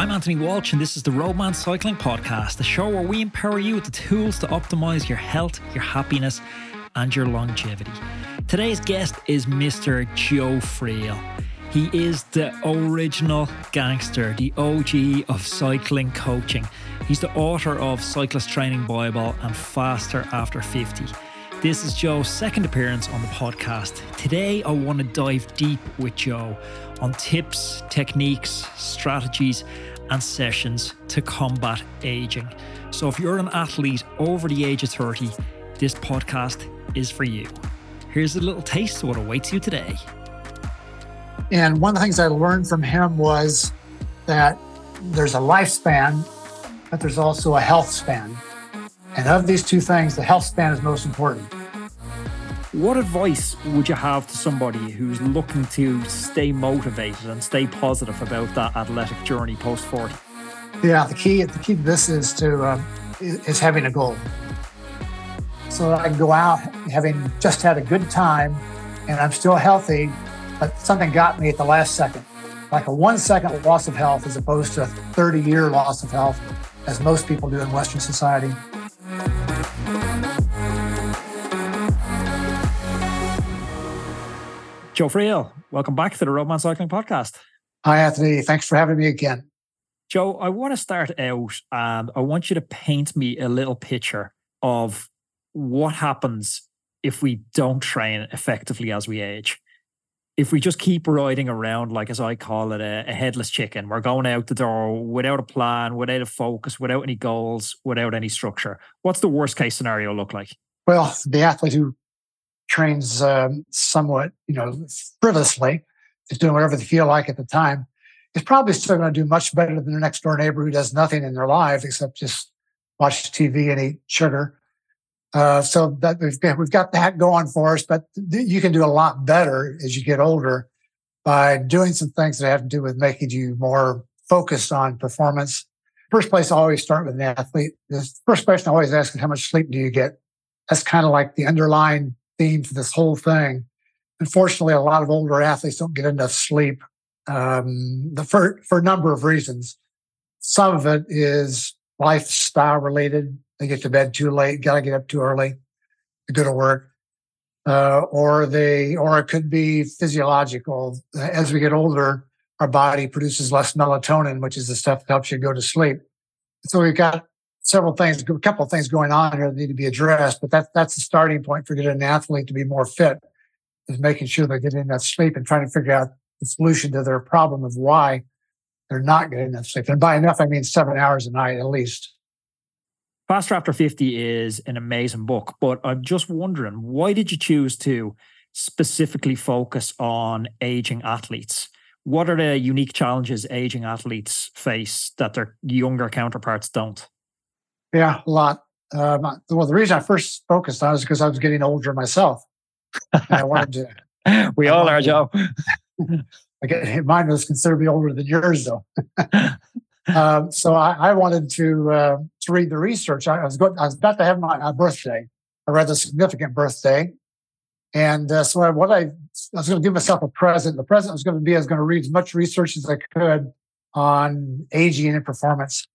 I'm Anthony Walsh, and this is the Roadman Cycling Podcast, the show where we empower you with the tools to optimize your health, your happiness, and your longevity. Today's guest is Mr. Joe Friel. He is the original gangster, the OG of cycling coaching. He's the author of Cyclist Training Bible and Faster After 50. This is Joe's second appearance on the podcast. Today, I want to dive deep with Joe on tips, techniques, strategies, and sessions to combat aging. So, if you're an athlete over the age of 30, this podcast is for you. Here's a little taste of what awaits you today. And one of the things I learned from him was that there's a lifespan, but there's also a health span. And of these two things, the health span is most important. What advice would you have to somebody who's looking to stay motivated and stay positive about that athletic journey post 40? Yeah, the key the key to this is to uh, is having a goal. So I can go out having just had a good time, and I'm still healthy, but something got me at the last second, like a one second loss of health as opposed to a 30 year loss of health, as most people do in Western society. Joe Friel, welcome back to the Roadman Cycling Podcast. Hi, Anthony. Thanks for having me again. Joe, I want to start out and I want you to paint me a little picture of what happens if we don't train effectively as we age. If we just keep riding around, like as I call it, a, a headless chicken, we're going out the door without a plan, without a focus, without any goals, without any structure. What's the worst case scenario look like? Well, the athlete who trains um, somewhat, you know, frivolously, is doing whatever they feel like at the time, is probably still going to do much better than their next door neighbor who does nothing in their life except just watch TV and eat sugar. Uh, so that we've got, we've got that going for us, but th- you can do a lot better as you get older by doing some things that have to do with making you more focused on performance. First place, I always start with an athlete. The first question I always ask is, how much sleep do you get? That's kind of like the underlying theme to this whole thing. Unfortunately, a lot of older athletes don't get enough sleep um, the, for, for a number of reasons. Some of it is lifestyle related. They get to bed too late, got to get up too early to go to work. Uh, or they, or it could be physiological. As we get older, our body produces less melatonin, which is the stuff that helps you go to sleep. So we've got several things, a couple of things going on here that need to be addressed, but that's that's the starting point for getting an athlete to be more fit, is making sure they're getting enough sleep and trying to figure out the solution to their problem of why they're not getting enough sleep. And by enough, I mean seven hours a night at least. Faster After 50 is an amazing book, but I'm just wondering, why did you choose to specifically focus on aging athletes? What are the unique challenges aging athletes face that their younger counterparts don't? Yeah, a lot. Um, well, the reason I first focused on it is because I was getting older myself. I wanted to. we I all are, Joe. I get, mine was considerably older than yours, though. um, so I, I, wanted to uh, to read the research. I, I was going. I was about to have my, my birthday, a rather significant birthday, and uh, so I, what I, I was going to give myself a present. The present was going to be I was going to read as much research as I could on aging and performance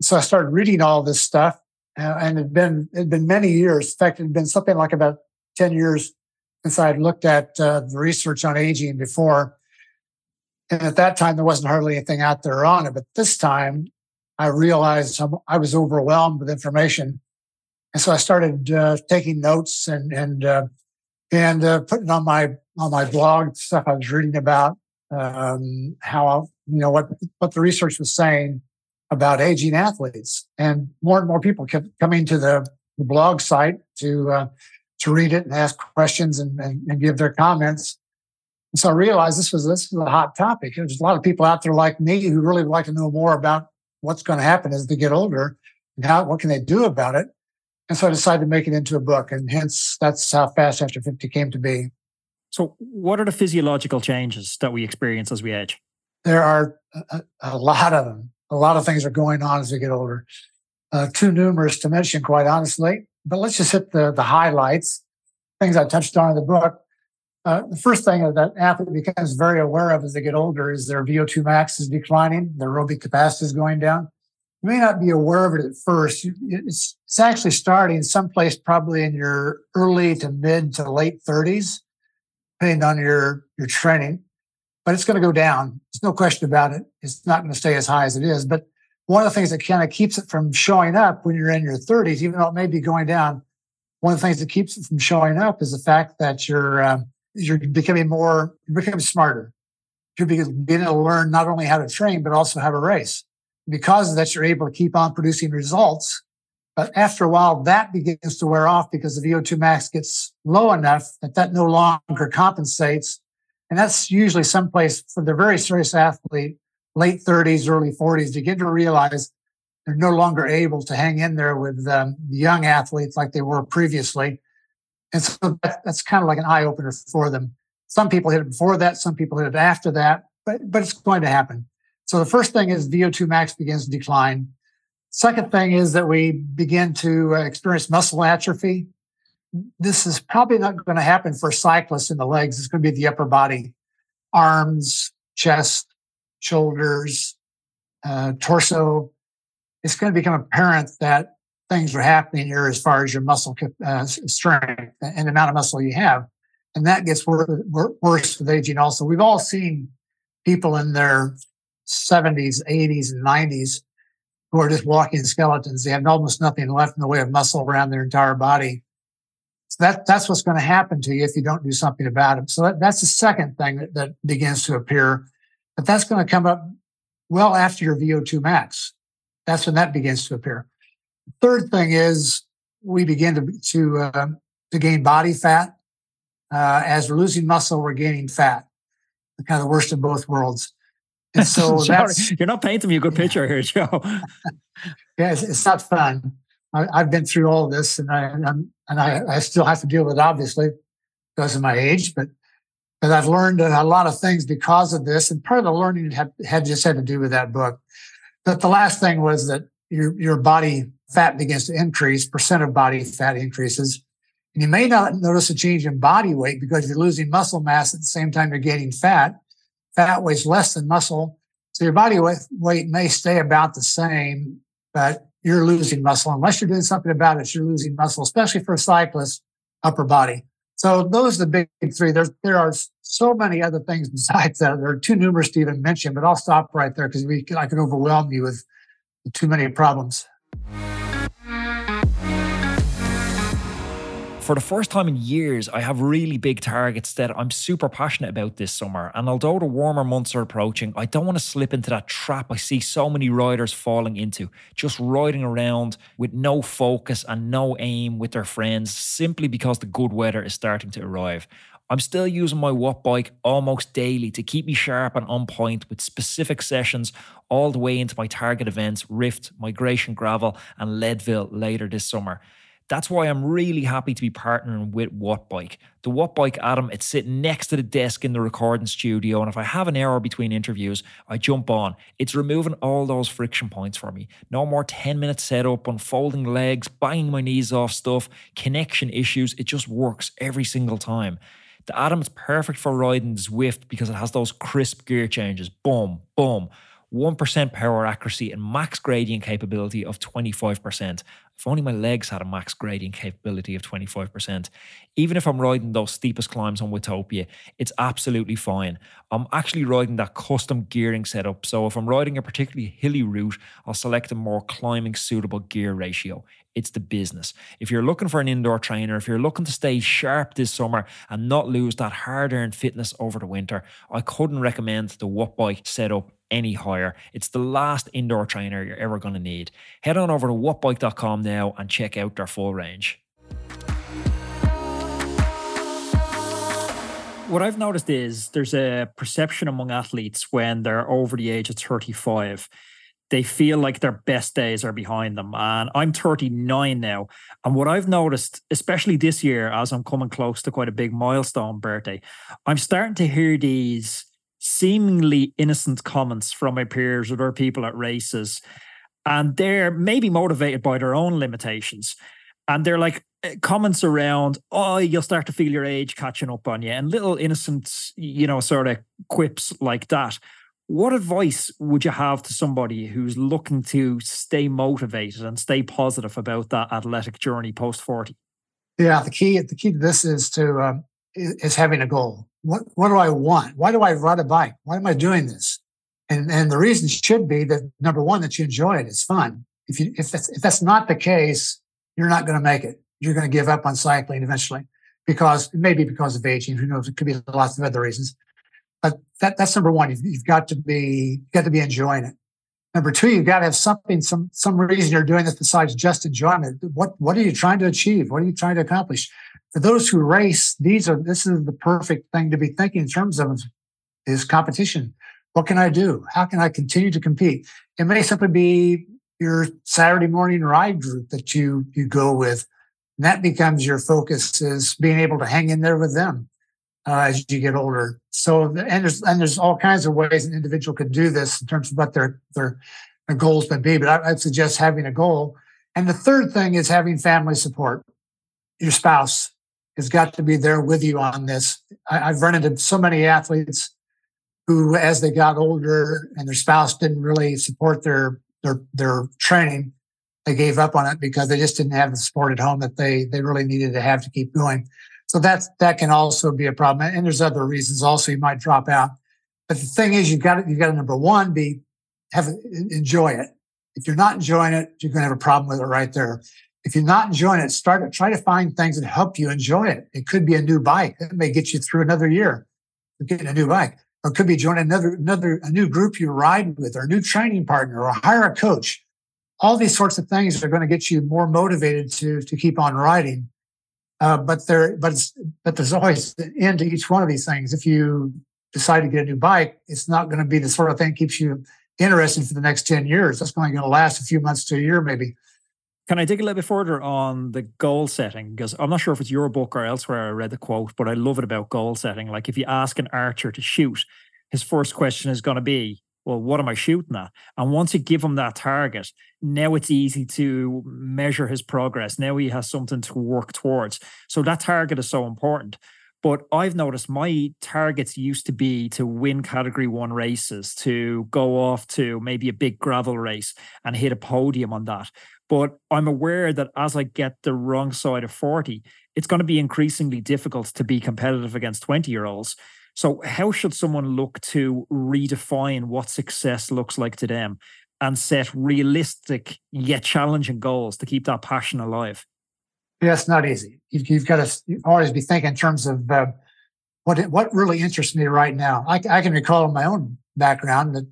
so I started reading all this stuff, uh, and it'd been it'd been many years. In fact, it'd been something like about ten years since I had looked at uh, the research on aging before. And at that time, there wasn't hardly anything out there on it. But this time, I realized I was overwhelmed with information, and so I started uh, taking notes and and uh, and uh, putting on my on my blog stuff I was reading about um, how you know what what the research was saying about aging athletes, and more and more people kept coming to the, the blog site to uh, to read it and ask questions and, and, and, give their comments. And so I realized this was this was a hot topic. There's a lot of people out there like me who really would like to know more about what's going to happen as they get older and how what can they do about it. And so I decided to make it into a book, and hence that's how Faster After 50 came to be. So, what are the physiological changes that we experience as we age? There are a, a lot of them a lot of things are going on as we get older. Uh, too numerous to mention, quite honestly. But let's just hit the, the highlights, things I touched on in the book. Uh, the first thing that athlete becomes very aware of as they get older is their VO2 max is declining, their aerobic capacity is going down. You may not be aware of it at first. It's, it's actually starting someplace probably in your early to mid to late 30s, depending on your, your training, but it's going to go down. There's no question about it. It's not going to stay as high as it is. But one of the things that kind of keeps it from showing up when you're in your 30s, even though it may be going down, one of the things that keeps it from showing up is the fact that you're um, you're becoming more, you're becoming smarter. You're beginning to learn not only how to train but also how to race because of that, you're able to keep on producing results. But after a while, that begins to wear off because the VO2 max gets low enough that that no longer compensates. And that's usually someplace for the very serious athlete, late 30s, early 40s, to get to realize they're no longer able to hang in there with um, young athletes like they were previously. And so that's kind of like an eye opener for them. Some people hit it before that, some people hit it after that, but, but it's going to happen. So the first thing is VO2 max begins to decline. Second thing is that we begin to uh, experience muscle atrophy. This is probably not going to happen for cyclists in the legs. It's going to be the upper body, arms, chest, shoulders, uh, torso. It's going to become apparent that things are happening here as far as your muscle uh, strength and the amount of muscle you have. And that gets worse, worse with aging also. We've all seen people in their 70s, 80s, and 90s who are just walking skeletons. They have almost nothing left in the way of muscle around their entire body. That, that's what's going to happen to you if you don't do something about it. So that, that's the second thing that, that begins to appear. But that's going to come up well after your VO2 max. That's when that begins to appear. Third thing is we begin to, to, uh, to gain body fat. Uh, as we're losing muscle, we're gaining fat. Kind of the worst of both worlds. And so that's, you're not painting me a good picture here, Joe. yeah, it's, it's, not fun. I, have been through all this, and I and, and I, I, still have to deal with it, obviously, because of my age. But but I've learned a lot of things because of this, and part of the learning had, had just had to do with that book. But the last thing was that your your body fat begins to increase, percent of body fat increases. And you may not notice a change in body weight because you're losing muscle mass at the same time you're gaining fat fat weighs less than muscle. So your body weight may stay about the same, but you're losing muscle. Unless you're doing something about it, you're losing muscle, especially for a cyclist, upper body. So those are the big three. There's, there are so many other things besides that. They're too numerous to even mention, but I'll stop right there because we I can overwhelm you with too many problems. For the first time in years, I have really big targets that I'm super passionate about this summer. And although the warmer months are approaching, I don't want to slip into that trap I see so many riders falling into, just riding around with no focus and no aim with their friends simply because the good weather is starting to arrive. I'm still using my Wattbike almost daily to keep me sharp and on point with specific sessions all the way into my target events, Rift, Migration Gravel, and Leadville later this summer. That's why I'm really happy to be partnering with Wattbike. The Wattbike Atom, it's sitting next to the desk in the recording studio. And if I have an hour between interviews, I jump on. It's removing all those friction points for me. No more 10 minute setup, unfolding legs, banging my knees off stuff, connection issues. It just works every single time. The Atom is perfect for riding Zwift because it has those crisp gear changes. Boom, boom. 1% power accuracy and max gradient capability of 25%. If only my legs had a max gradient capability of 25%. Even if I'm riding those steepest climbs on Watopia, it's absolutely fine. I'm actually riding that custom gearing setup, so if I'm riding a particularly hilly route, I'll select a more climbing suitable gear ratio. It's the business. If you're looking for an indoor trainer, if you're looking to stay sharp this summer and not lose that hard earned fitness over the winter, I couldn't recommend the Wattbike setup any higher. It's the last indoor trainer you're ever going to need. Head on over to wattbike.com now and check out their full range. What I've noticed is there's a perception among athletes when they're over the age of 35 they feel like their best days are behind them. And I'm 39 now. And what I've noticed, especially this year, as I'm coming close to quite a big milestone birthday, I'm starting to hear these seemingly innocent comments from my peers or other people at races. And they're maybe motivated by their own limitations. And they're like eh, comments around, oh, you'll start to feel your age catching up on you, and little innocent, you know, sort of quips like that. What advice would you have to somebody who's looking to stay motivated and stay positive about that athletic journey post 40? Yeah, the key the key to this is to um, is having a goal. What what do I want? Why do I ride a bike? Why am I doing this? And and the reason should be that number one that you enjoy it. It's fun. If you if that's if that's not the case, you're not going to make it. You're going to give up on cycling eventually because maybe because of aging. Who knows? It could be lots of other reasons. But that, that's number one. You've, you've got to be got to be enjoying it. Number two, you've got to have something, some some reason you're doing this besides just enjoyment. What what are you trying to achieve? What are you trying to accomplish? For those who race, these are this is the perfect thing to be thinking in terms of is competition. What can I do? How can I continue to compete? It may simply be your Saturday morning ride group that you you go with. And that becomes your focus is being able to hang in there with them uh, as you get older. So, and there's and there's all kinds of ways an individual could do this in terms of what their their, their goals may be. But I, I'd suggest having a goal. And the third thing is having family support. Your spouse has got to be there with you on this. I, I've run into so many athletes who, as they got older and their spouse didn't really support their their their training, they gave up on it because they just didn't have the support at home that they they really needed to have to keep going. So that's that can also be a problem. And there's other reasons also you might drop out. But the thing is, you've got to, you've got to number one be have enjoy it. If you're not enjoying it, you're going to have a problem with it right there. If you're not enjoying it, start to try to find things that help you enjoy it. It could be a new bike that may get you through another year. Getting a new bike, or could be joining another another a new group you ride with, or a new training partner, or hire a coach. All these sorts of things are going to get you more motivated to to keep on riding. Uh, but there, but but there's always an end to each one of these things. If you decide to get a new bike, it's not going to be the sort of thing that keeps you interested for the next ten years. That's only going to last a few months to a year, maybe. Can I dig a little bit further on the goal setting? Because I'm not sure if it's your book or elsewhere I read the quote, but I love it about goal setting. Like if you ask an archer to shoot, his first question is going to be, well, what am I shooting at? And once you give him that target, now it's easy to measure his progress. Now he has something to work towards. So that target is so important. But I've noticed my targets used to be to win category one races, to go off to maybe a big gravel race and hit a podium on that. But I'm aware that as I get the wrong side of 40, it's going to be increasingly difficult to be competitive against 20 year olds. So, how should someone look to redefine what success looks like to them and set realistic yet challenging goals to keep that passion alive? Yeah, it's not easy. You've, you've got to always be thinking in terms of uh, what what really interests me right now. I, I, can recall in my own background that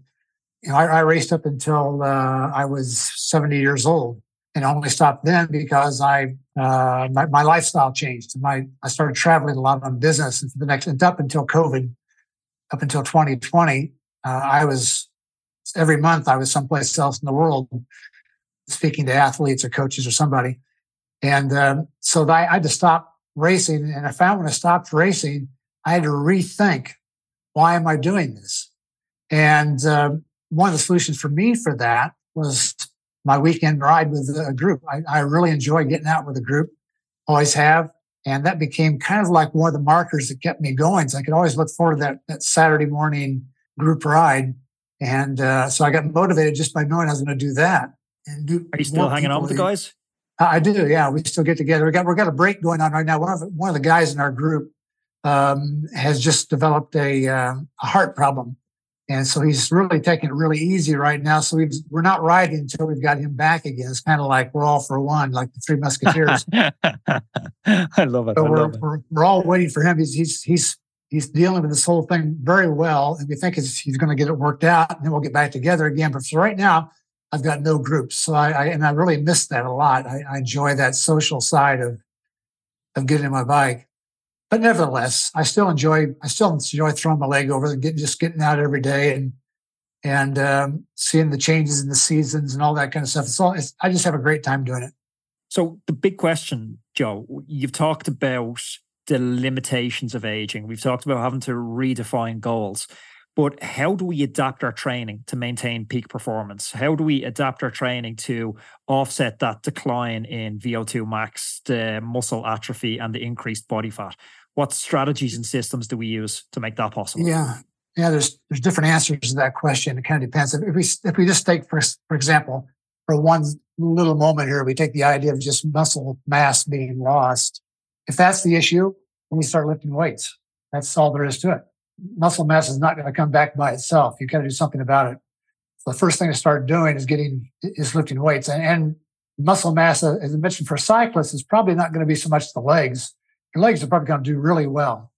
you know I, I raced up until uh, I was 70 years old, and only stopped then because I uh, my, my, lifestyle changed. My I started traveling a lot on business, and for the next and up until COVID, up until 2020, uh, I was every month I was someplace else in the world speaking to athletes or coaches or somebody, and um, so I, I had to stop racing. And I found when I stopped racing, I had to rethink why am I doing this, and uh, one of the solutions for me for that was my weekend ride with a group. I, I really enjoy getting out with a group, always have. And that became kind of like one of the markers that kept me going. So I could always look forward to that, that Saturday morning group ride. And uh, so I got motivated just by knowing I was going to do that. And do Are you still hanging out with the guys? I do. Yeah, we still get together. We got we got a break going on right now. One of the, one of the guys in our group um, has just developed a, uh, a heart problem, and so he's really taking it really easy right now. So we are not riding until we've got him back again. It's kind of like we're all for one, like the Three Musketeers. I love it. So I we're, love it. We're, we're, all waiting for him. He's he's he's he's dealing with this whole thing very well, and we think he's going to get it worked out, and then we'll get back together again. But for right now, I've got no groups, so I, I and I really miss that a lot. I, I enjoy that social side of of getting on my bike but nevertheless, I still enjoy I still enjoy throwing my leg over and getting just getting out every day and and um, seeing the changes in the seasons and all that kind of stuff. It's all it's, I just have a great time doing it. So the big question, Joe, you've talked about the limitations of aging. We've talked about having to redefine goals. But how do we adapt our training to maintain peak performance? How do we adapt our training to offset that decline in VO2 max, the muscle atrophy, and the increased body fat? What strategies and systems do we use to make that possible? Yeah, yeah. There's there's different answers to that question. It kind of depends. If we if we just take for for example, for one little moment here, we take the idea of just muscle mass being lost. If that's the issue, then we start lifting weights. That's all there is to it muscle mass is not going to come back by itself. You got to do something about it. So the first thing to start doing is getting is lifting weights and, and muscle mass, uh, as I mentioned, for cyclists is probably not going to be so much the legs. Your legs are probably going to do really well.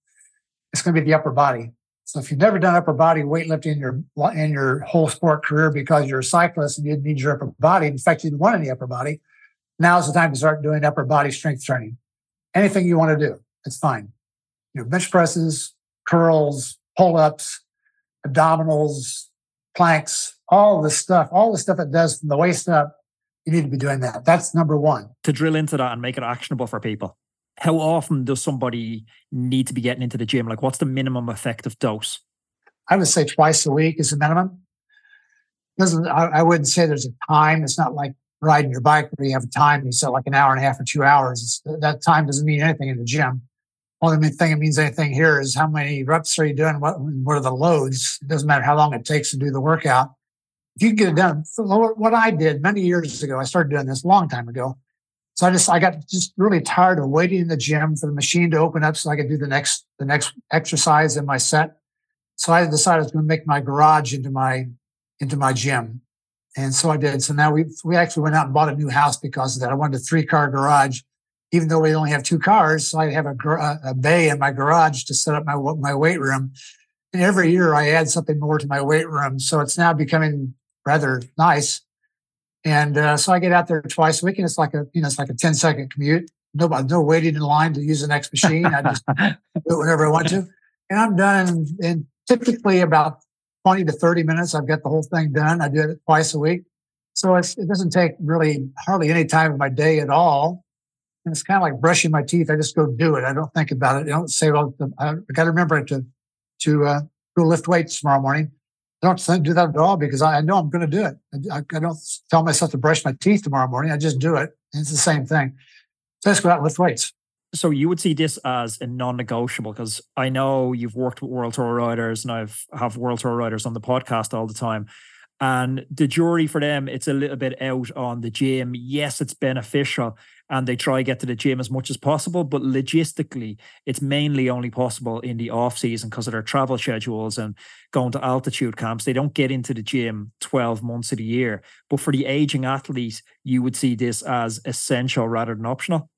It's going to be the upper body. So if you've never done upper body weightlifting in your in your whole sport career because you're a cyclist and you didn't need your upper body, in fact you didn't want any upper body, now is the time to start doing upper body strength training. Anything you want to do, it's fine. You know, bench presses, curls, pull ups, abdominals, planks, all the stuff, all the stuff it does from the waist up. You need to be doing that. That's number one. To drill into that and make it actionable for people, how often does somebody need to be getting into the gym? Like, what's the minimum effective dose? I would say twice a week is the minimum. Doesn't I, I wouldn't say there's a time. It's not like riding your bike where you have a time. You set like an hour and a half or two hours. It's, that time doesn't mean anything in the gym only thing it means anything here is how many reps are you doing? What, what are the loads? It doesn't matter how long it takes to do the workout. If you can get it done, what I did many years ago, I started doing this a long time ago. So I just I got just really tired of waiting in the gym for the machine to open up so I could do the next the next exercise in my set. So I decided I was going to make my garage into my into my gym, and so I did. So now we we actually went out and bought a new house because of that. I wanted a three car garage even though we only have two cars, I have a, a bay in my garage to set up my my weight room. And every year I add something more to my weight room, so it's now becoming rather nice. And uh, so I get out there twice a week, and it's like a you know it's like a 10 second commute. No, no waiting in line to use the next machine. I just do it whenever I want to, and I'm done in, in typically about 20 to 30 minutes. I've got the whole thing done. I do it twice a week, so it doesn't take really hardly any time of my day at all and it's kind of like brushing my teeth. I just go do it. I don't think about it. I don't say, well, I got to remember to, to uh, go lift weights tomorrow morning. I don't do that at all because I know I'm going to do it. I, I, don't tell myself to brush my teeth tomorrow morning. I just do it. And it's the same thing. So let's go out and lift weights. So you would see this as a non-negotiable because I know you've worked with World Tour riders and I've have World Tour riders on the podcast all the time. And the jury for them, it's a little bit out on the gym. Yes, it's beneficial and they try to get to the gym as much as possible. But logistically, it's mainly only possible in the off season because of their travel schedules and going to altitude camps. They don't get into the gym 12 months of the year. But for the aging athletes, you would see this as essential rather than optional.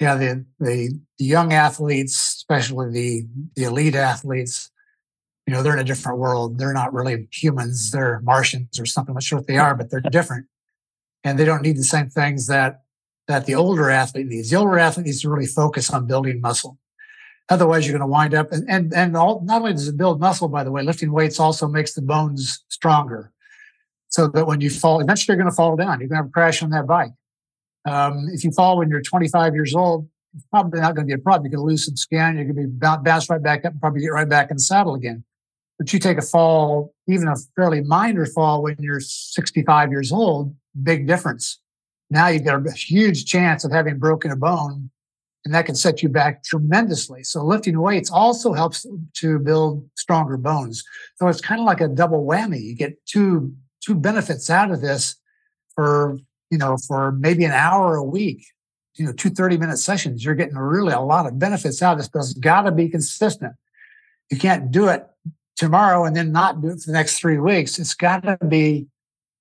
Yeah, the the, the young athletes, especially the the elite athletes, you know, they're in a different world. They're not really humans. They're Martians or something. I'm not sure what they are, but they're different. And they don't need the same things that that the older athlete needs. The older athlete needs to really focus on building muscle. Otherwise, you're going to wind up and and, and all, not only does it build muscle, by the way, lifting weights also makes the bones stronger. So that when you fall, eventually you're going to fall down. You're going to have a crash on that bike. Um, if you fall when you're 25 years old, it's probably not going to be a problem. You're going to lose some skin. You're going to be bounce right back up and probably get right back in the saddle again. But you take a fall, even a fairly minor fall when you're 65 years old, big difference. Now you've got a huge chance of having broken a bone, and that can set you back tremendously. So lifting weights also helps to build stronger bones. So it's kind of like a double whammy. You get two two benefits out of this for you know for maybe an hour a week you know two 30 minute sessions you're getting really a lot of benefits out of this but it's got to be consistent you can't do it tomorrow and then not do it for the next three weeks. It's got to be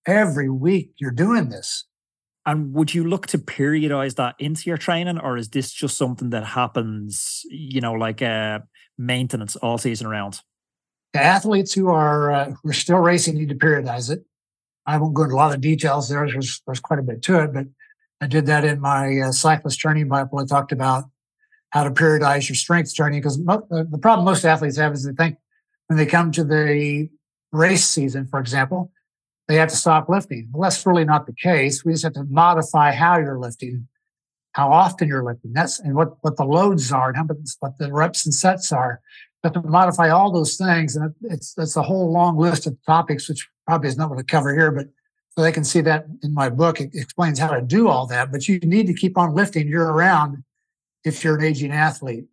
every week you're doing this. And would you look to periodize that into your training, or is this just something that happens, you know, like uh, maintenance all season around? The athletes who are uh, who are still racing need to periodize it. I won't go into a lot of details there. There's, there's quite a bit to it, but I did that in my uh, cyclist training Bible. I talked about how to periodize your strength training because mo- the problem most athletes have is they think when they come to the race season, for example, they have to stop lifting. Well, that's really not the case. We just have to modify how you're lifting, how often you're lifting. That's and what, what the loads are and how what the reps and sets are. But to modify all those things, and it's that's a whole long list of topics, which probably is not what to cover here, but so they can see that in my book. It explains how to do all that. But you need to keep on lifting year round if you're an aging athlete.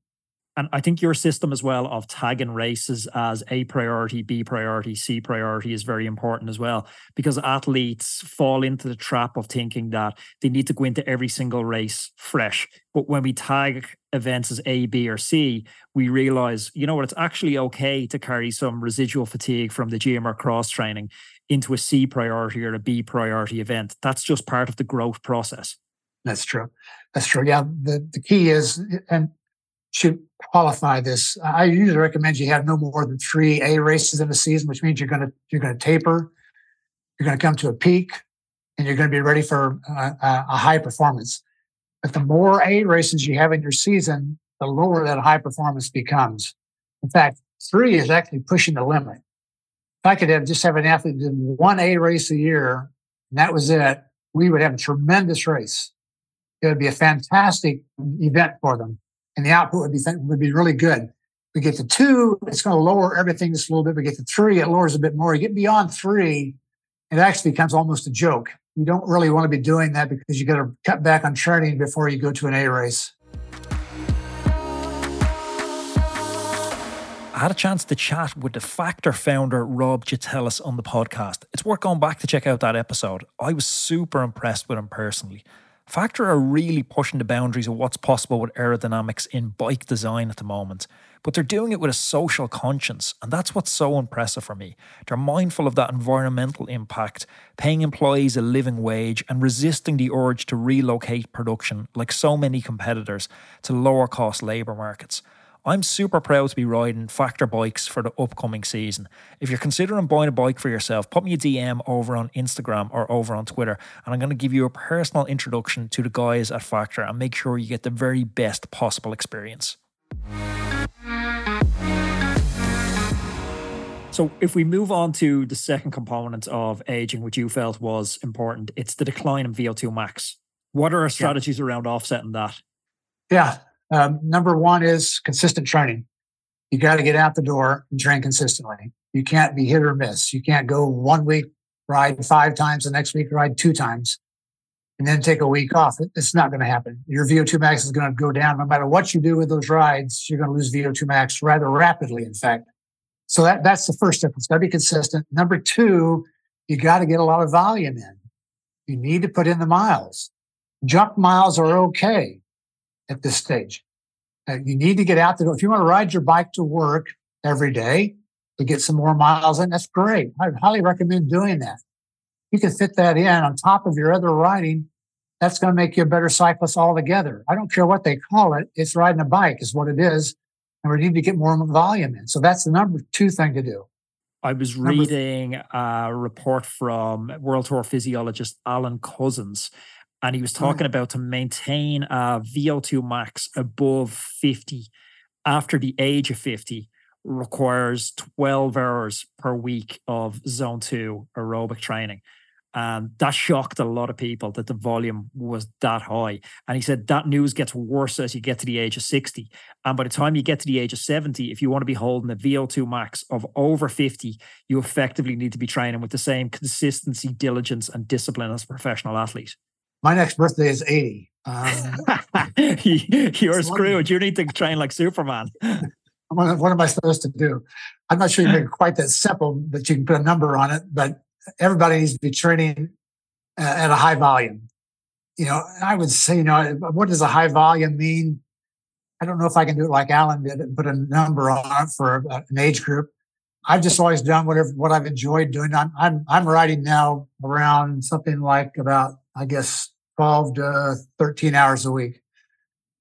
And I think your system as well of tagging races as A priority, B priority, C priority is very important as well because athletes fall into the trap of thinking that they need to go into every single race fresh. But when we tag events as A, B, or C, we realize, you know what, it's actually okay to carry some residual fatigue from the gym or cross training into a C priority or a B priority event. That's just part of the growth process. That's true. That's true. Yeah. The, the key is, and should qualify this. I usually recommend you have no more than three A races in a season, which means you're going to you're going to taper, you're going to come to a peak, and you're going to be ready for a, a high performance. But the more A races you have in your season, the lower that high performance becomes. In fact, three is actually pushing the limit. If I could have just have an athlete do one A race a year, and that was it, we would have a tremendous race. It would be a fantastic event for them and the output would be would be really good. We get to two, it's going to lower everything just a little bit. We get to three, it lowers a bit more. You get beyond three, it actually becomes almost a joke. You don't really want to be doing that because you got to cut back on training before you go to an A race. I had a chance to chat with the Factor founder, Rob Gitelis, on the podcast. It's worth going back to check out that episode. I was super impressed with him personally. Factor are really pushing the boundaries of what's possible with aerodynamics in bike design at the moment, but they're doing it with a social conscience, and that's what's so impressive for me. They're mindful of that environmental impact, paying employees a living wage, and resisting the urge to relocate production, like so many competitors, to lower cost labour markets. I'm super proud to be riding Factor bikes for the upcoming season. If you're considering buying a bike for yourself, put me a DM over on Instagram or over on Twitter, and I'm going to give you a personal introduction to the guys at Factor and make sure you get the very best possible experience. So, if we move on to the second component of aging, which you felt was important, it's the decline in VO2 max. What are our strategies yeah. around offsetting that? Yeah, um, number one is consistent training. You got to get out the door and train consistently. You can't be hit or miss. You can't go one week, ride five times, the next week, ride two times, and then take a week off. It's not going to happen. Your VO2 max is going to go down no matter what you do with those rides. You're going to lose VO2 max rather rapidly, in fact. So that, that's the first step. It's got to be consistent. Number two, you got to get a lot of volume in. You need to put in the miles. Junk miles are okay at this stage. Uh, you need to get out there. If you want to ride your bike to work every day to get some more miles in, that's great. I highly recommend doing that. You can fit that in on top of your other riding. That's going to make you a better cyclist altogether. I don't care what they call it. It's riding a bike is what it is. And we need to get more volume in. So that's the number two thing to do. I was reading a report from World Tour physiologist Alan Couzens, and he was talking about to maintain uh, a VO2 max above 50 after the age of 50 requires 12 hours per week of zone 2 aerobic training. And that shocked a lot of people that the volume was that high. And he said that news gets worse as you get to the age of 60 and by the time you get to the age of 70 if you want to be holding a vo2 max of over 50 you effectively need to be training with the same consistency diligence and discipline as a professional athlete my next birthday is 80. Um, You're screwed. You need to train like Superman. what, am I supposed to do? I'm not sure you make it quite that simple, but you can put a number on it. But everybody needs to be training uh, at a high volume. You know, I would say, you know, what does a high volume mean? I don't know if I can do it like Alan did and put a number on it for an age group. I've just always done whatever what I've enjoyed doing. I'm I'm I'm writing now around something like about I guess 12 to 13 hours a week.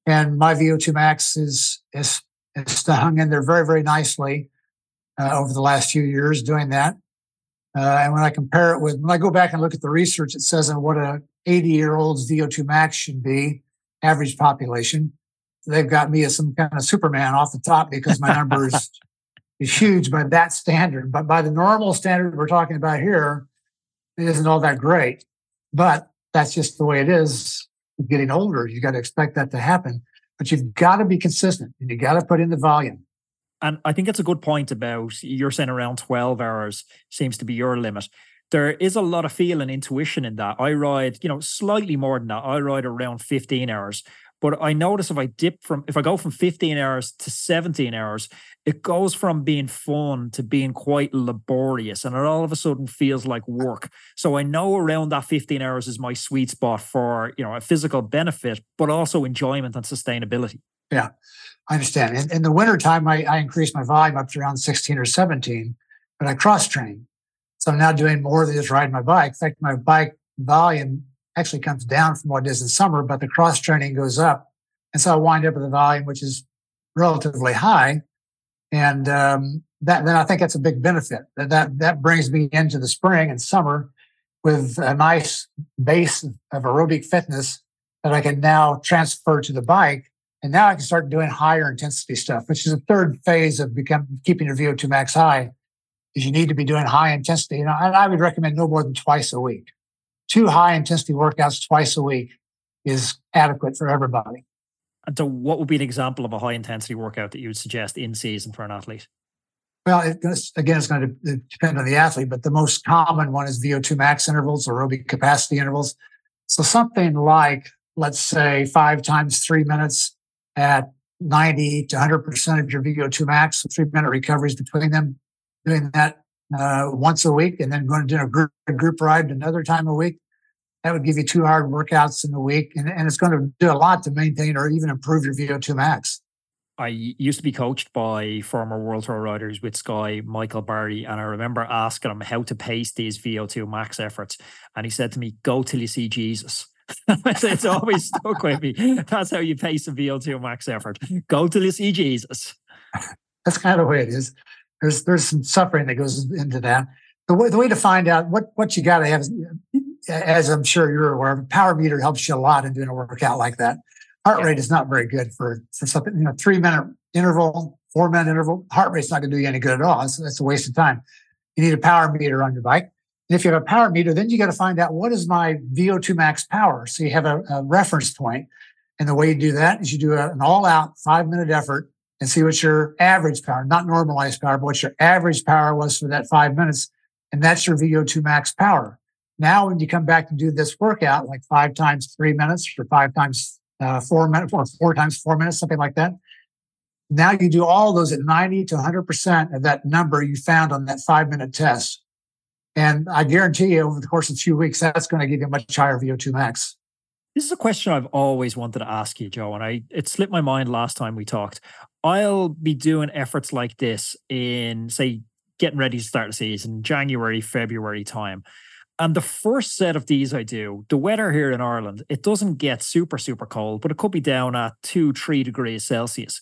And my VO2 max is, is, is hung in there very, very nicely uh, over the last few years doing that. Uh, and when I compare it with, when I go back and look at the research, it says on what a 80 year old's VO2 max should be, average population. They've got me as some kind of Superman off the top because my number is, is huge by that standard. But by the normal standard we're talking about here, it isn't all that great. But that's just the way it is. Getting older, you got to expect that to happen, but you've got to be consistent and you got to put in the volume. And I think it's a good point about you're saying around 12 hours seems to be your limit. There is a lot of feel and intuition in that. I ride, you know, slightly more than that. I ride around 15 hours. But I notice if I dip from, if I go from 15 hours to 17 hours, it goes from being fun to being quite laborious and it all of a sudden feels like work. So I know around that 15 hours is my sweet spot for, you know, a physical benefit, but also enjoyment and sustainability. Yeah, I understand. In, in the wintertime, I, I increase my volume up to around 16 or 17, but I cross train. So I'm now doing more than just riding my bike. In fact, my bike volume actually comes down from what it is in summer, but the cross training goes up. And so I wind up with a volume which is relatively high. And um, that then I think that's a big benefit. That, that that brings me into the spring and summer with a nice base of aerobic fitness that I can now transfer to the bike. And now I can start doing higher intensity stuff, which is a third phase of become, keeping your VO2 max high. Is you need to be doing high intensity, and I, and I would recommend no more than twice a week two high intensity workouts twice a week is adequate for everybody. And so, what would be an example of a high intensity workout that you would suggest in season for an athlete? Well, it, again, it's going to depend on the athlete, but the most common one is VO2 max intervals, aerobic capacity intervals. So, something like, let's say, five times three minutes at 90 to 100% of your VO2 max, three minute recoveries between them, doing that uh, once a week and then going to do a group, a group ride another time a week. That would give you two hard workouts in a week. And, and it's going to do a lot to maintain or even improve your VO2 max. I used to be coached by former World Tour riders with Sky, Michael Barry, and I remember asking him how to pace these VO2 max efforts. And he said to me, Go till you see Jesus. it's always stuck with me. That's how you pace a VO2 max effort. Go till you see Jesus. That's kind of the way it is there's there's some suffering that goes into that. The way, the way to find out what what you got to have, is, as I'm sure you're aware, a power meter helps you a lot in doing a workout like that. Heart yeah. rate is not very good for for something you know three minute interval, four minute interval. Heart rate's not going to do you any good at all. It's, it's a waste of time. You need a power meter on your bike. And if you have a power meter, then you got to find out what is my VO2 max power. So you have a, a reference point. And the way you do that is you do a, an all out five minute effort and see what your average power, not normalized power, but what your average power was for that five minutes. And that's your VO2 max power. Now, when you come back and do this workout, like five times three minutes or five times uh, four minutes or four times four minutes, something like that. Now you do all those at 90 to 100% of that number you found on that five minute test. And I guarantee you over the course of a few weeks, that's going to give you a much higher VO2 max. This is a question I've always wanted to ask you, Joe, and I it slipped my mind last time we talked. I'll be doing efforts like this in, say, getting ready to start the season, January, February time. And the first set of these I do, the weather here in Ireland, it doesn't get super, super cold, but it could be down at two, three degrees Celsius.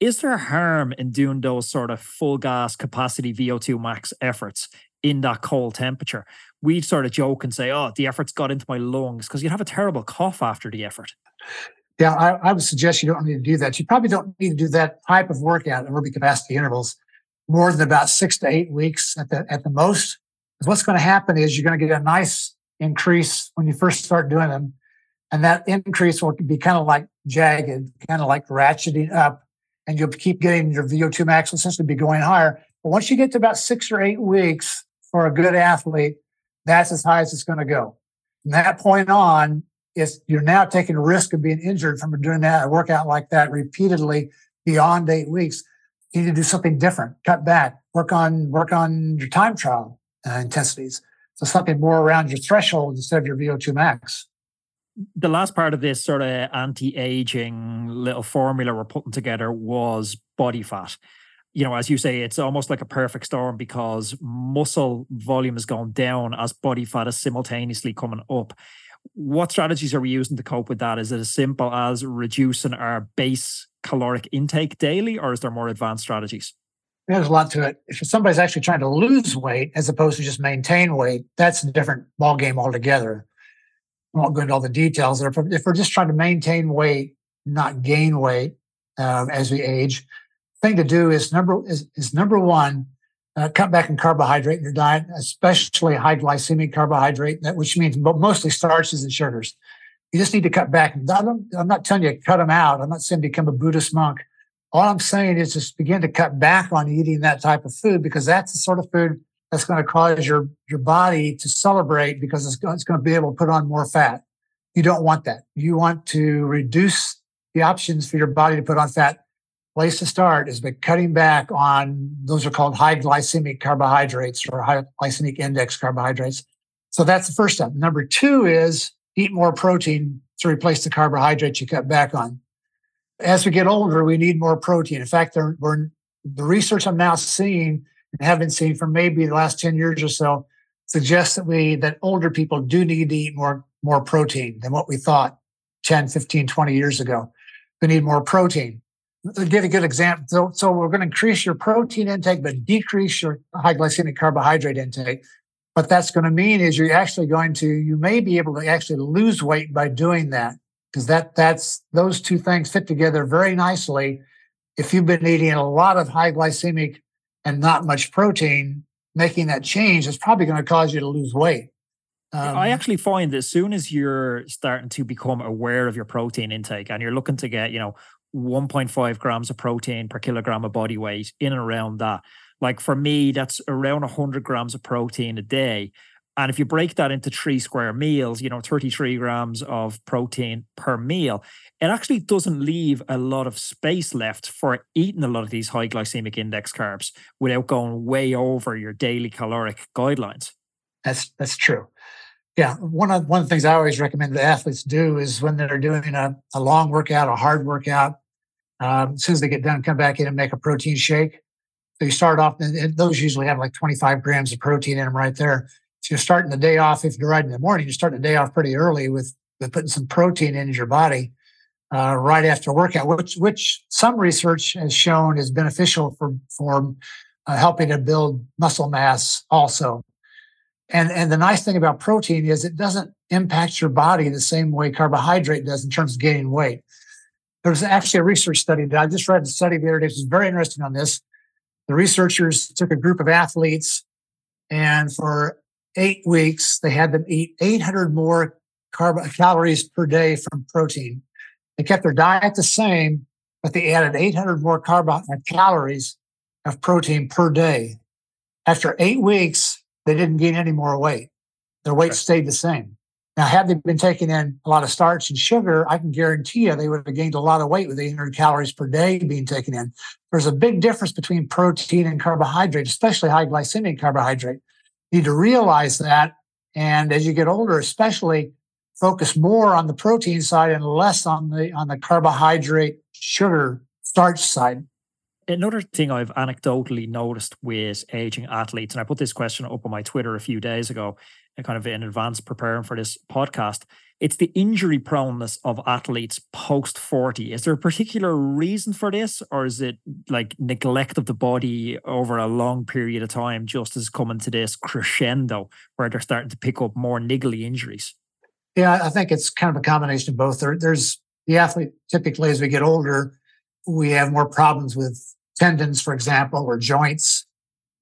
Is there harm in doing those sort of full gas capacity VO2 max efforts in that cold temperature? We'd sort of joke and say, oh, the effort's got into my lungs because you'd have a terrible cough after the effort. Yeah, I, I, would suggest you don't need to do that. You probably don't need to do that type of workout aerobic capacity intervals more than about six to eight weeks at the at the most. Because what's going to happen is you're going to get a nice increase when you first start doing them, and that increase will be kind of like jagged, kind of like ratcheting up, and you'll keep getting your VO2 max will essentially be going higher. But once you get to about six or eight weeks for a good athlete, that's as high as it's going to go. From that point on, it's you're now taking risk of being injured from doing that workout like that repeatedly beyond eight weeks. You need to do something different, cut back, work on work on your time trial uh, intensities. So something more around your threshold instead of your VO2 max. The last part of this sort of anti-aging little formula we're putting together was body fat you know, as you say, it's almost like a perfect storm because muscle volume has gone down as body fat is simultaneously coming up what strategies are we using to cope with that? Is it as simple as reducing our base caloric intake daily, or is there more advanced strategies? There's a lot to it. If somebody's actually trying to lose weight as opposed to just maintain weight, that's a different ballgame altogether. I won't go into all the details. If we're just trying to maintain weight, not gain weight um, as we age, thing to do is number is, is number one uh, cut back in carbohydrate in your diet, especially high glycemic carbohydrate, which means mostly starches and sugars. You just need to cut back. I'm not telling you cut them out. I'm not saying become a Buddhist monk. All I'm saying is just begin to cut back on eating that type of food because that's the sort of food that's going to cause your, your body to celebrate because it's, it's going to be able to put on more fat. You don't want that. You want to reduce the options for your body to put on fat. Place to start is by cutting back on those are called high glycemic carbohydrates or high glycemic index carbohydrates. So that's the first step. Number two is eat more protein to replace the carbohydrates you cut back on. As we get older, we need more protein. In fact, we're, the research I'm now seeing and have been seeing for maybe the last 10 years or so suggests that we that older people do need to eat more more protein than what we thought 10 15 20 years ago we need more protein to give a good example. So, so we're going to increase your protein intake but decrease your high glycemic carbohydrate intake. What that's going to mean is you're actually going to you may be able to actually lose weight by doing that because that that's those two things fit together very nicely. If you've been eating a lot of high glycemic and not much protein making that change is probably going to cause you to lose weight. Um, I actually find that as soon as you're starting to become aware of your protein intake and you're looking to get, you know, 1.5 grams of protein per kilogram of body weight in and around that, like for me, that's around 100 grams of protein a day. And if you break that into three square meals, you know, 33 grams of protein per meal, it actually doesn't leave a lot of space left for eating a lot of these high glycemic index carbs without going way over your daily caloric guidelines. That's that's true. Yeah, one of one of the things I always recommend the athletes do is when they're doing a, a long workout, a hard workout, um, as soon as they get done, come back in and make a protein shake. So you start off, and those usually have like 25 grams of protein in them right there. So you're starting the day off. If you're riding in the morning, you're starting the day off pretty early with, with putting some protein into your body uh, right after workout, which which some research has shown is beneficial for for uh, helping to build muscle mass also. And, and the nice thing about protein is it doesn't impact your body the same way carbohydrate does in terms of gaining weight. There's actually a research study that I just read a study the other day. It was very interesting on this. The researchers took a group of athletes and for eight weeks, they had them eat 800 more carb- calories per day from protein. They kept their diet the same, but they added 800 more carb- uh, calories of protein per day. After eight weeks, they didn't gain any more weight. Their weight right. stayed the same. Now, had they been taking in a lot of starch and sugar, I can guarantee you they would have gained a lot of weight with 800 calories per day being taken in. There's a big difference between protein and carbohydrate, especially high glycemic carbohydrate. You need to realize that. And as you get older, especially focus more on the protein side and less on the on the carbohydrate, sugar, starch side another thing I've anecdotally noticed with aging athletes, and I put this question up on my Twitter a few days ago, kind of in advance preparing for this podcast, it's the injury proneness of athletes post 40. Is there a particular reason for this, or is it like neglect of the body over a long period of time, just as coming to this crescendo where they're starting to pick up more niggly injuries? Yeah, I think it's kind of a combination of both. There, there's the athlete typically as we get older, we have more problems with tendons, for example, or joints.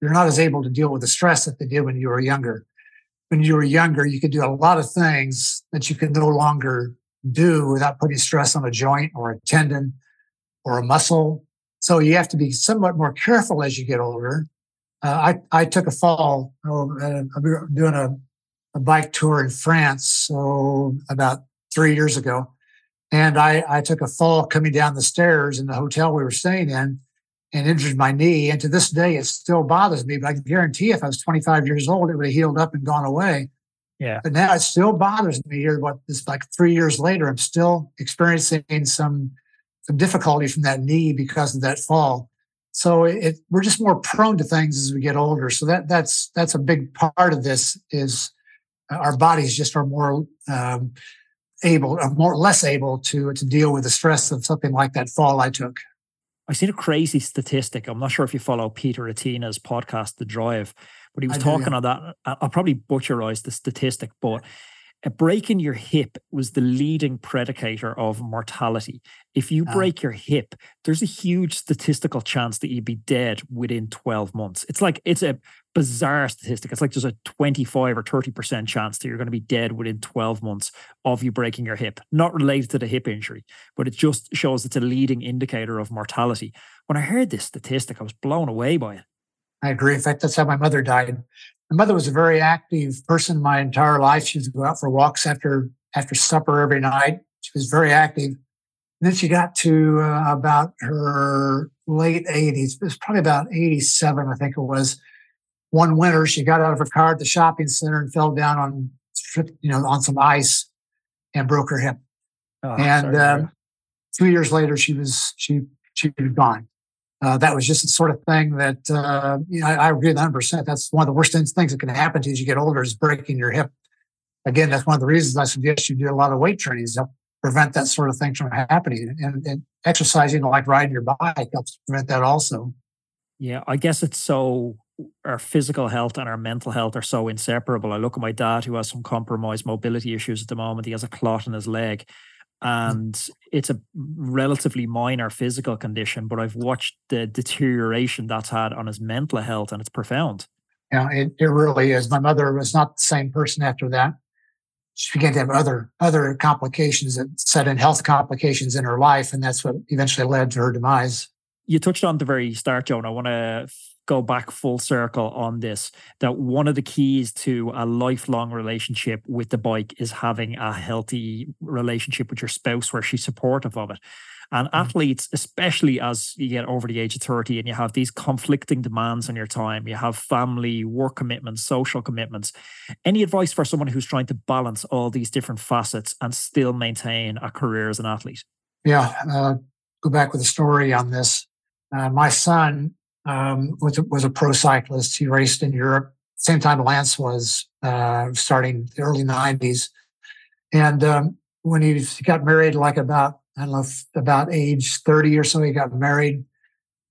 You're not as able to deal with the stress that they did when you were younger. When you were younger, you could do a lot of things that you can no longer do without putting stress on a joint or a tendon or a muscle. So you have to be somewhat more careful as you get older. Uh, I, I took a fall oh, uh, doing a, a bike tour in France, so about three years ago. And I, I took a fall coming down the stairs in the hotel we were staying in and injured my knee. And to this day, it still bothers me. But I can guarantee if I was 25 years old, it would have healed up and gone away. Yeah. But now it still bothers me here. What this like three years later, I'm still experiencing some some difficulty from that knee because of that fall. So it, we're just more prone to things as we get older. So that that's that's a big part of this is our bodies just are more um, able, are more less able to to deal with the stress of something like that fall I took. I seen a crazy statistic. I'm not sure if you follow Peter Attia's podcast, The Drive, but he was I talking do, yeah. on that. I'll probably butcherize the statistic, but a break in your hip was the leading predicator of mortality. If you ah. break your hip, there's a huge statistical chance that you'd be dead within 12 months. It's like, it's a bizarre statistic. It's like there's a 25 or 30% chance that you're going to be dead within 12 months of you breaking your hip, not related to the hip injury, but it just shows it's a leading indicator of mortality. When I heard this statistic, I was blown away by it. I agree. In fact, that's how my mother died. My mother was a very active person my entire life. She used to go out for walks after after supper every night. She was very active. And then she got to uh, about her late 80s. It was probably about 87, I think it was. One winter, she got out of her car at the shopping center and fell down on, you know, on some ice and broke her hip. Oh, and um, two years later, she was she she was gone uh, that was just the sort of thing that uh, you know, I, I agree 100. percent That's one of the worst things that can happen to you as you get older is breaking your hip. Again, that's one of the reasons I suggest you do a lot of weight training to prevent that sort of thing from happening. And, and exercising, like riding your bike, helps prevent that also. Yeah, I guess it's so our physical health and our mental health are so inseparable. I look at my dad who has some compromised mobility issues at the moment. He has a clot in his leg Mm-hmm. and it's a relatively minor physical condition, but I've watched the deterioration that's had on his mental health, and it's profound. Yeah, it, it really is. My mother was not the same person after that. She began to have other other complications that set in health complications in her life, and that's what eventually led to her demise. You touched on the very start, Joan. I want to go back full circle on this that one of the keys to a lifelong relationship with the bike is having a healthy relationship with your spouse where she's supportive of it. And mm. athletes, especially as you get over the age of 30 and you have these conflicting demands on your time, you have family, work commitments, social commitments. Any advice for someone who's trying to balance all these different facets and still maintain a career as an athlete? Yeah, uh, go back with a story on this. Uh, my son um, was was a pro cyclist. He raced in Europe. Same time Lance was uh, starting the early '90s, and um, when he got married, like about I don't know about age 30 or so, he got married,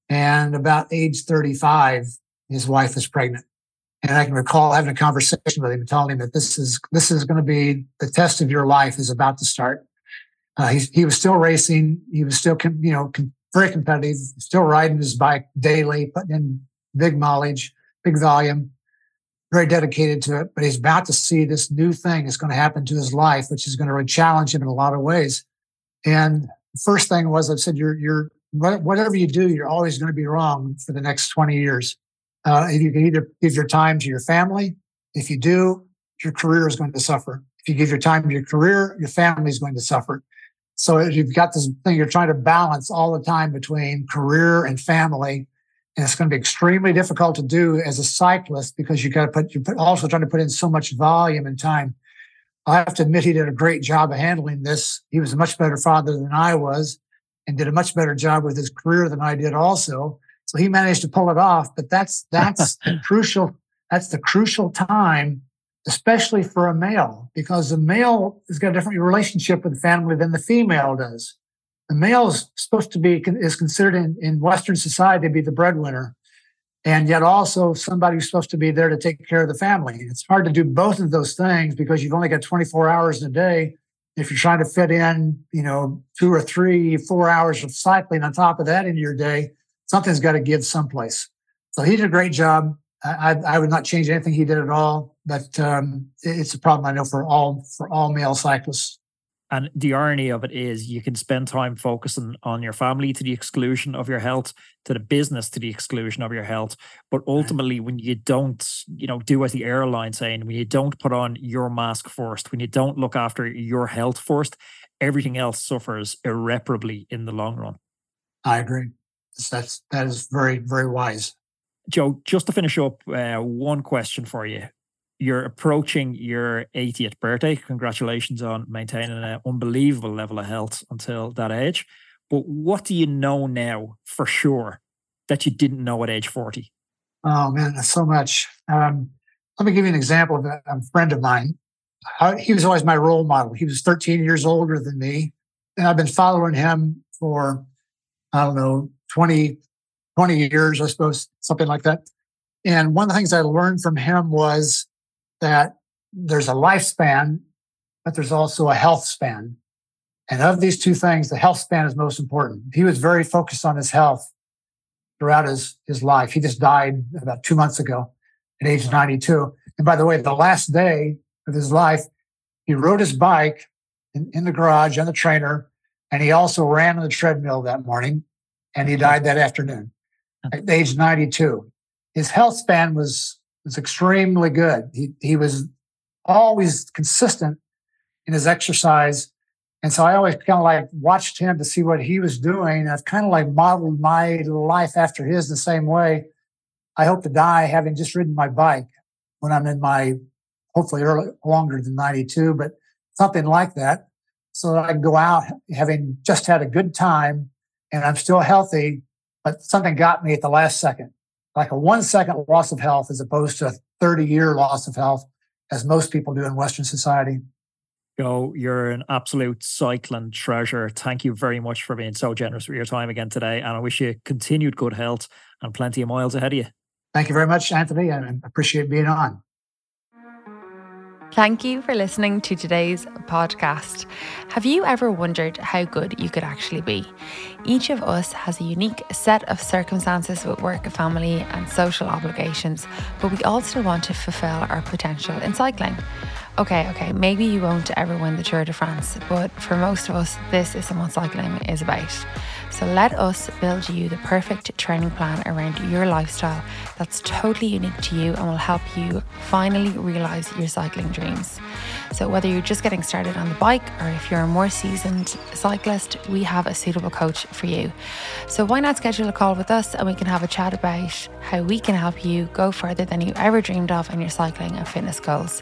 and about age 35, his wife was pregnant. And I can recall having a conversation with him, telling him that this is this is going to be the test of your life is about to start. Uh, he, he was still racing. He was still, you know, very competitive, still riding his bike daily, putting in big mileage, big volume, very dedicated to it. But he's about to see this new thing is going to happen to his life, which is going to really challenge him in a lot of ways. And first thing was I said, you're, you're, whatever you do, you're always going to be wrong for the next 20 years. Uh, if you can either give your time to your family, if you do, your career is going to suffer. If you give your time to your career, your family is going to suffer. So you've got this thing you're trying to balance all the time between career and family. And it's going to be extremely difficult to do as a cyclist because you've got to put, you're also trying to put in so much volume and time. I have to admit he did a great job of handling this. He was a much better father than I was and did a much better job with his career than I did also. So he managed to pull it off, but that's, that's crucial, that's the crucial time especially for a male, because the male has got a different relationship with the family than the female does. The male is supposed to be is considered in, in Western society to be the breadwinner, and yet also somebody who's supposed to be there to take care of the family. It's hard to do both of those things because you've only got 24 hours in a day. If you're trying to fit in, you know, two or three, four hours of cycling on top of that in your day, something's got to give someplace. So he did a great job. I, I would not change anything he did at all, but um, it's a problem I know for all for all male cyclists. And the irony of it is, you can spend time focusing on your family to the exclusion of your health, to the business to the exclusion of your health. But ultimately, when you don't, you know, do as the airline saying, when you don't put on your mask first, when you don't look after your health first, everything else suffers irreparably in the long run. I agree. That's that is very very wise. Joe, just to finish up, uh, one question for you. You're approaching your 80th birthday. Congratulations on maintaining an unbelievable level of health until that age. But what do you know now for sure that you didn't know at age 40? Oh, man, so much. Um, let me give you an example of a, friend of mine. I, he was always my role model. He was 13 years older than me. And I've been following him for, I don't know, 20, 20 years, I suppose, something like that. And one of the things I learned from him was that there's a lifespan but there's also a health span. And of these two things, the health span is most important. He was very focused on his health throughout his, his life. He just died about two months ago at age 92. And by the way, the last day of his life, he rode his bike in, in the garage on the trainer, and he also ran on the treadmill that morning, and he died that afternoon at age 92. His health span was was extremely good. He he was always consistent in his exercise. And so I always kind of like watched him to see what he was doing. I've kind of like modeled my life after his the same way. I hope to die having just ridden my bike when I'm in my hopefully early, longer than 92, but something like that. So that I can go out having just had a good time and I'm still healthy, but something got me at the last second, like a one second loss of health as opposed to a 30 year loss of health, as most people do in Western society. Joe, you're an absolute cycling treasure. Thank you very much for being so generous with your time again today. And I wish you continued good health and plenty of miles ahead of you. Thank you very much, Anthony. I appreciate being on. Thank you for listening to today's podcast. Have you ever wondered how good you could actually be? Each of us has a unique set of circumstances with work, family, and social obligations, but we all still want to fulfill our potential in cycling. Okay, okay, maybe you won't ever win the Tour de France, but for most of us, this is what cycling is about. So let us build you the perfect training plan around your lifestyle that's totally unique to you and will help you finally realize your cycling dreams. So, whether you're just getting started on the bike or if you're a more seasoned cyclist, we have a suitable coach for you. So, why not schedule a call with us and we can have a chat about how we can help you go further than you ever dreamed of in your cycling and fitness goals?